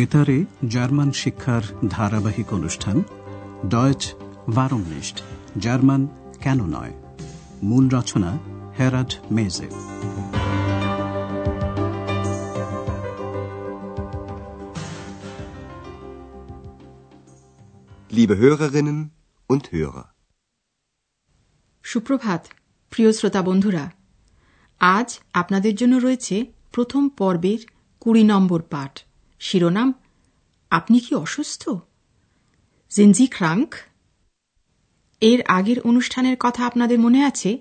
বেতারে জার্মান শিক্ষার ধারাবাহিক অনুষ্ঠান ডয়েচ ভারমনিস্ট জার্মান কেন নয়? মূল রচনা হেরাড মেজে। Liebe Hörerinnen und Hörer. সুপ্রভাত প্রিয় শ্রোতা বন্ধুরা। আজ আপনাদের জন্য রয়েছে প্রথম পর্বের কুড়ি নম্বর পাঠ। শিরোনাম আপনি কি অসুস্থ? জিনজি ক্রাঙ্ক এর আগের অনুষ্ঠানের কথা আপনাদের মনে আছে?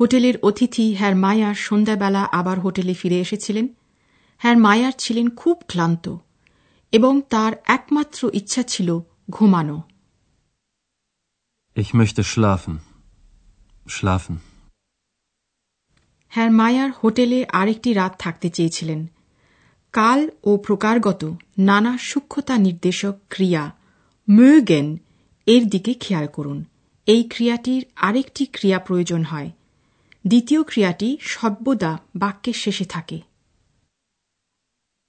হোটেলের অতিথি হ্যার মায়ার সন্ধ্যাবেলা আবার হোটেলে ফিরে এসেছিলেন। হ্যার মায়ার ছিলেন খুব ক্লান্ত এবং তার একমাত্র ইচ্ছা ছিল ঘুমানো। Ich möchte schlafen. Schlafen. হ্যার মায়ার হোটেলে আরেকটি রাত থাকতে চেয়েছিলেন। কাল ও প্রকারগত নানা সূক্ষ্মতা নির্দেশক ক্রিয়া। mögen এর দিকে খেয়াল করুন। এই ক্রিয়াটির আরেকটি ক্রিয়া প্রয়োজন হয়। দ্বিতীয় ক্রিয়াটি সর্বদা বাক্যের শেষে থাকে।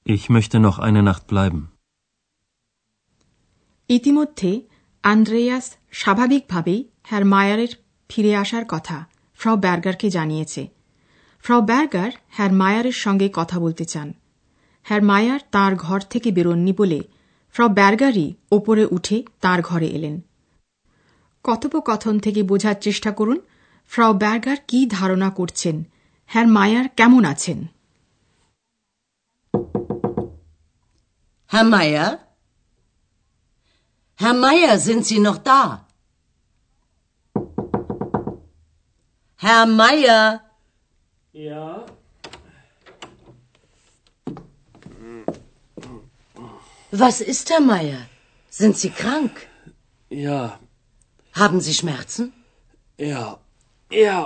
Ich möchte noch eine Nacht bleiben. ইতিমধ্যে আন্দ্রেয়াস স্বাভাবিকভাবেই হ্যার মায়ারের ফিরে আসার কথা ফ্রাও ব্যার্গারকে জানিয়েছে। ফ্রাও ব্যার্গার হ্যার মায়ারের সঙ্গে কথা বলতে চান। হ্যার মায়ার তার ঘর থেকে বেরোননি বলে ফ্র ব্যার্গারই ওপরে উঠে তার ঘরে এলেন কথোপকথন থেকে বোঝার চেষ্টা করুন ফ্রাও ব্যার্গার কি ধারণা করছেন হ্যার মায়ার কেমন আছেন Herr Meier? Herr Meier, sind Sie noch da? Herr Meier? Ja, Was ist, Herr Meier? Sind Sie krank? ja, Haben Sie Schmerzen? ja, ja,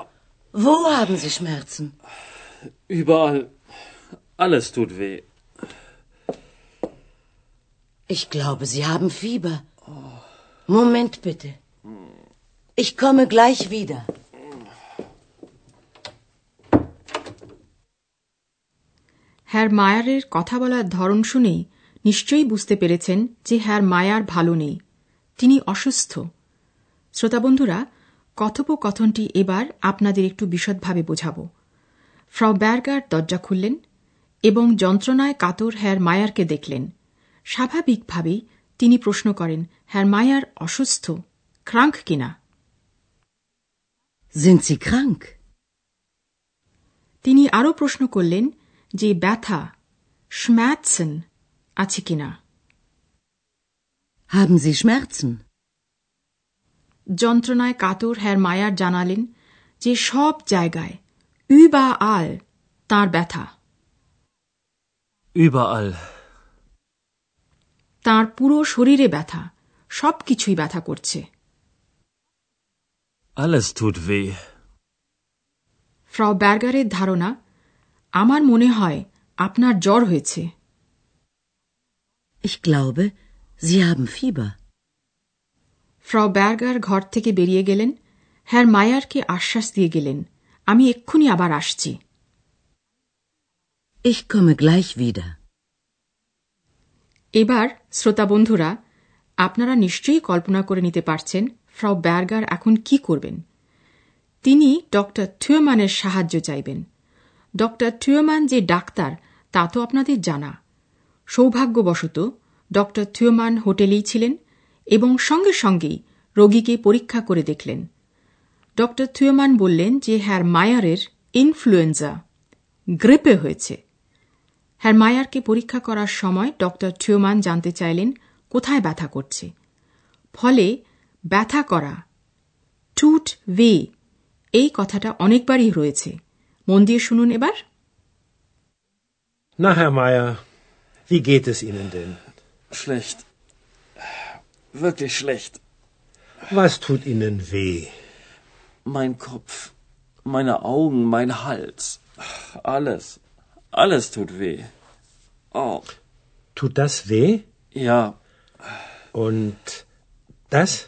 Wo haben Sie Schmerzen? überall. Alles tut weh. Ich glaube, Sie haben Fieber. Moment bitte. Ich komme gleich wieder. হ্যার মায়ারের কথা বলার ধরন শুনেই নিশ্চয়ই বুঝতে পেরেছেন যে হ্যার মায়ার ভালো নেই। তিনি অসুস্থ। শ্রোতাবন্ধুরা কথোপকথনটি এবার আপনাদের একটু বিশদভাবে বোঝাব। ফ্রাও ব্যার্গার দরজা খুললেন এবং যন্ত্রণায় কাতর হ্যার মায়ারকে দেখলেন। স্বাভাবিকভাবেই তিনি প্রশ্ন করেন হ্যার মায়ার অসুস্থ ক্রাঙ্ক কিনা তিনি আরও প্রশ্ন করলেন যে ব্যথা স্ম্যাটসেন আছে কিনা Haben Sie Schmerzen? যন্ত্রণায় কাতর হ্যার মায়ার জানালেন যে সব জায়গায় বা আল তার ব্যথা Überall. তার পুরো শরীরে ব্যথা সব কিছুই ব্যথা করছে Alles tut weh. ফ্রাও ব্যার্গারের ধারণা আমার মনে হয় আপনার জ্বর হয়েছে Ich glaube, Sie haben Fieber. Frau Berger ঘর থেকে বেরিয়ে গেলেন। হ্যার মায়ারকে আশ্বাস দিয়ে গেলেন। আমি এক্ষুনি আবার আসছি। Ich komme gleich wieder. এবার শ্রোতা বন্ধুরা আপনারা নিশ্চয়ই কল্পনা করে নিতে পারছেন ফ্রাও ব্যার্গার এখন কি করবেন। তিনি ডক্টর থুয়মানের সাহায্য চাইবেন। ডক্টর থুয়মান যে ডাক্তার তা তো আপনাদের জানা। সৌভাগ্যবশত ডক্টর থুয়মান হোটেলেই ছিলেন এবং সঙ্গে সঙ্গেই রোগীকে পরীক্ষা করে দেখলেন। ডক্টর থুয়মান বললেন যে হ্যার মায়ারের ইনফ্লুয়েঞ্জা গ্রেপে হয়েছে। হ্যার মায়ারকে পরীক্ষা করার সময় ডক্টর থিওমান জানতে চাইলেন কোথায় ব্যথা করছে। ফলে ব্যথা করা টুট ওয়ে এই কথাটা অনেকবারই রয়েছে। মন দিয়ে শুনুন এবার। Na, Herr Meier, wie geht es Ihnen denn? Schlecht. Wirklich schlecht. Was tut Ihnen weh? Mein Kopf, meine Augen, mein Hals. Alles. Alles tut weh. Oh, Tut das weh? ja, Und das?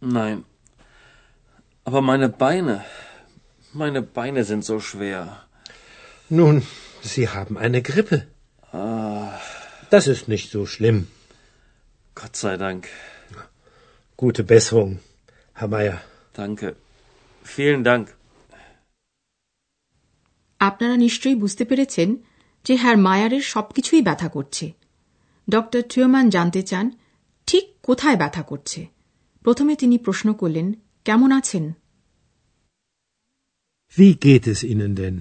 nein. Aber meine Beine, meine Beine sind so schwer. Nun, Sie haben eine Grippe. Das ist nicht so schlimm. Gott sei Dank. Gute Besserung, Herr Meier. Danke. Vielen Dank. আপনারা নিশ্চয়ই বুঝতে পেরেছেন যে হ্যার মায়ারের সবকিছুই ব্যথা করছে doctor থিওমান জানতে চান ঠিক কোথায় ব্যথা করছে প্রথমে তিনি প্রশ্ন করলেন কেমন আছেন Wie geht es Ihnen denn?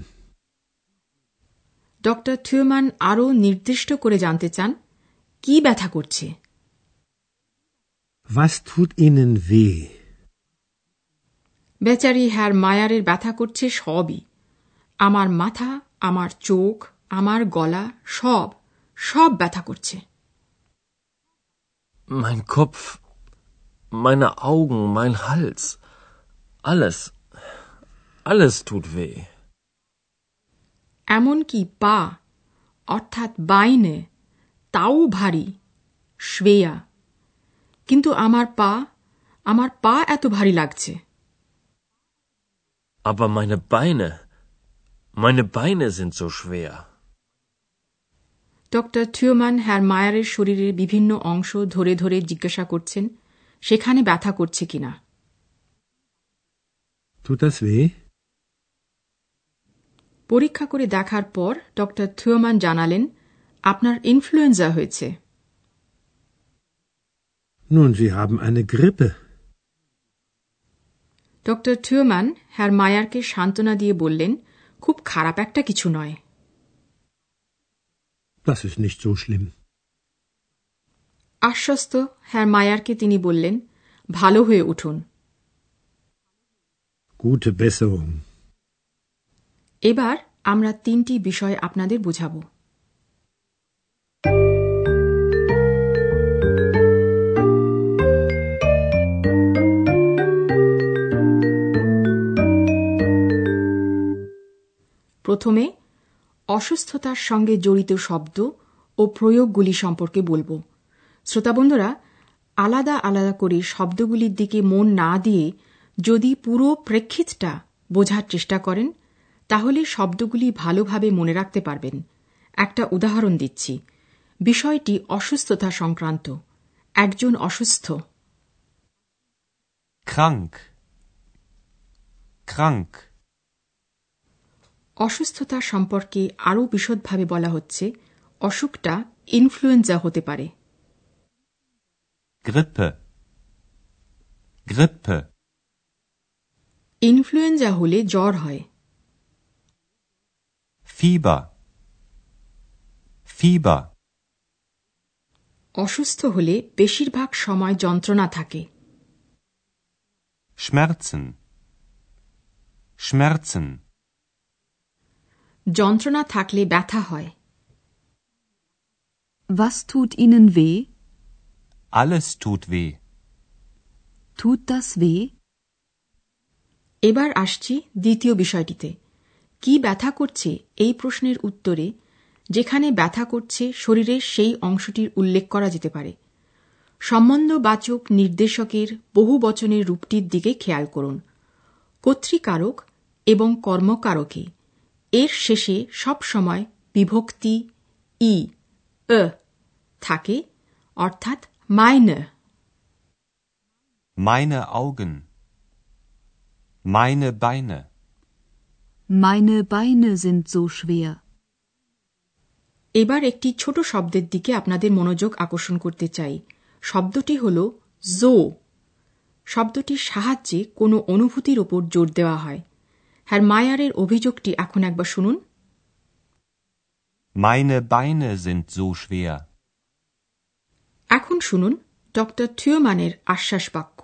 Doctor Theomann আরও নির্দিষ্ট করে জানতে চান কি ব্যথা করছে Was tut Ihnen weh? বেচারি হ্যার মায়ারের ব্যথা করছে সবই আমার মাথা আমার চোখ আমার গলা সব সব ব্যথা করছে Mein Kopf, meine Augen, mein Hals. Alles. Alles tut weh. এমনকি পা অর্থাৎ বাইনে তাও ভারী শ্বেয়া কিন্তু আমার পা আমার পা এত ভারী লাগছে Aber meine Beine, meine Beine sind so schwer. Doctor Theomann হ্যার মায়ারের শরীরের বিভিন্ন অংশ ধরে ধরে জিজ্ঞাসা করছেন সেখানে ব্যথা করছে কিনা Tut das weh? পরীক্ষা করে দেখার পর ডক্টর থিওমান জানালেন আপনার ইনফ্লুয়েঞ্জা হয়েছে Nun, Sie haben eine Grippe. Doctor Theomann হ্যার মায়ারকে সান্ত্বনা দিয়ে বললেন খুব খারাপ একটা কিছু নয় Das ist nicht so schlimm. আশ্বস্ত হ্যার মায়ারকে তিনি বললেন ভালো হয়ে উঠুন Gute Besserung. এবার আমরা তিনটি বিষয় আপনাদের বোঝাব। প্রথমে, অসুস্থতার সঙ্গে জড়িত শব্দ ও প্রয়োগগুলি সম্পর্কে বলব। শ্রোতাবন্ধুরা আলাদা আলাদা করে শব্দগুলির দিকে মন না দিয়ে যদি পুরো প্রেক্ষিতটা বোঝার চেষ্টা করেন তাহলে শব্দগুলি ভালোভাবে মনে রাখতে পারবেন একটা উদাহরণ দিচ্ছি বিষয়টি অসুস্থতা সংক্রান্ত একজন অসুস্থ Krank. Krank. অসুস্থতা সম্পর্কে আরও বিশদভাবে বলা হচ্ছে অসুখটা ইনফ্লুয়েঞ্জা হতে পারে Grippe. Grippe. ইনফ্লুয়েঞ্জা হলে জ্বর হয় Fieber. Fieber. অসুস্থ হলে বেশিরভাগ সময় যন্ত্রণা থাকে Schmerzen. Schmerzen. যন্ত্রণা থাকলে ব্যথা হয় Was tut Ihnen weh? Alles tut weh. Tut das weh? এবার আসছি দ্বিতীয় বিষয়টিতে কি ব্যথা করছে এই প্রশ্নের উত্তরে, যেখানে ব্যথা করছে শরীরের সেই অংশটির উল্লেখ করা যেতে পারে সম্বন্ধবাচক নির্দেশকের বহু বচনের রূপটির দিকে খেয়াল করুন কর্তৃকারক এবং কর্মকারকে এর শেষে সব সময় বিভক্তি ই অ থাকে, অর্থাৎ মাইনে Meine Augen. Meine Beine. Meine Beine sind so schwer. এবার একটি ছোট শব্দের দিকে আপনাদের মনোযোগ আকর্ষণ করতে চাই শব্দটি হল জো শব্দটির সাহায্যে কোনো অনুভূতির ওপর জোর দেওয়া হয় হ্যার মায়ারের অভিযোগটি এখন একবার শুনুন Meine Beine sind so schwer. এখন শুনুন ডক্টর থিওমানের আশ্বাস বাক্য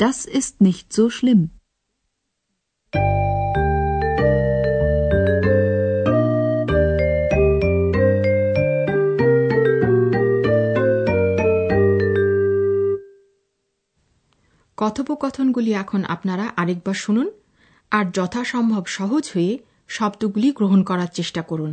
Das ist nicht so schlimm. কথোপকথনগুলি এখন আপনারা আরেকবার শুনুন আর যথাসম্ভব সহজ হয়ে শব্দগুলি গ্রহণ করার চেষ্টা করুন।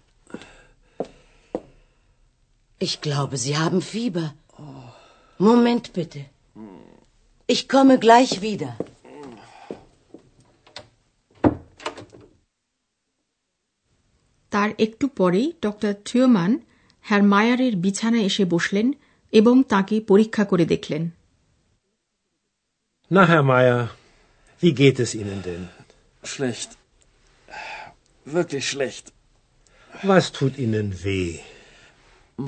Ich glaube, Sie haben Fieber. Moment bitte. Ich komme gleich wieder. তার একটু পরেই ডক্টর থিওমান হ্যার মায়ারের বিছানায় এসে বসলেন এবং তাকে পরীক্ষা করে দেখলেন Na, Herr Meier, wie geht es Ihnen denn? Schlecht. Wirklich schlecht. Was tut Ihnen weh?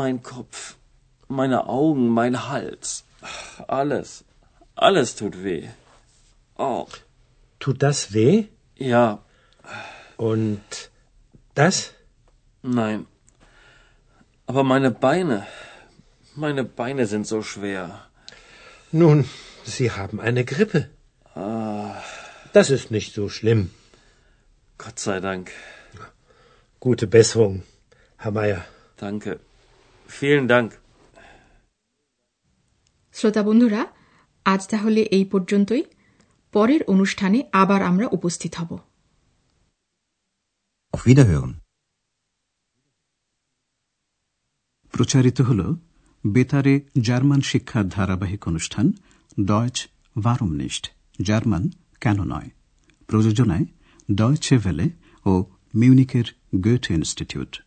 Mein Kopf, meine Augen, mein Hals. Alles. Alles tut weh. Oh, Tut das weh? ja, Und das? nein. Aber meine Beine. Meine Beine sind so schwer. Nun, Sie haben eine Grippe. Das ist nicht so schlimm. Gott sei Dank. Gute Besserung, Herr Meier. Danke. Vielen Dank. শ্রোতা বন্ধুরা আজ তাহলে এই পর্যন্তই। পরের অনুষ্ঠানে আবার আমরা উপস্থিত হব। প্রচারিত হল বেতারে জার্মান শিক্ষার ধারাবাহিক অনুষ্ঠান ডয়েচ ভারমনিস্ট জার্মান কেন নয়? প্রযোজনায় ডয়চে ভেলে ও মিউনিকের গোয়েথ ইনস্টিটিউট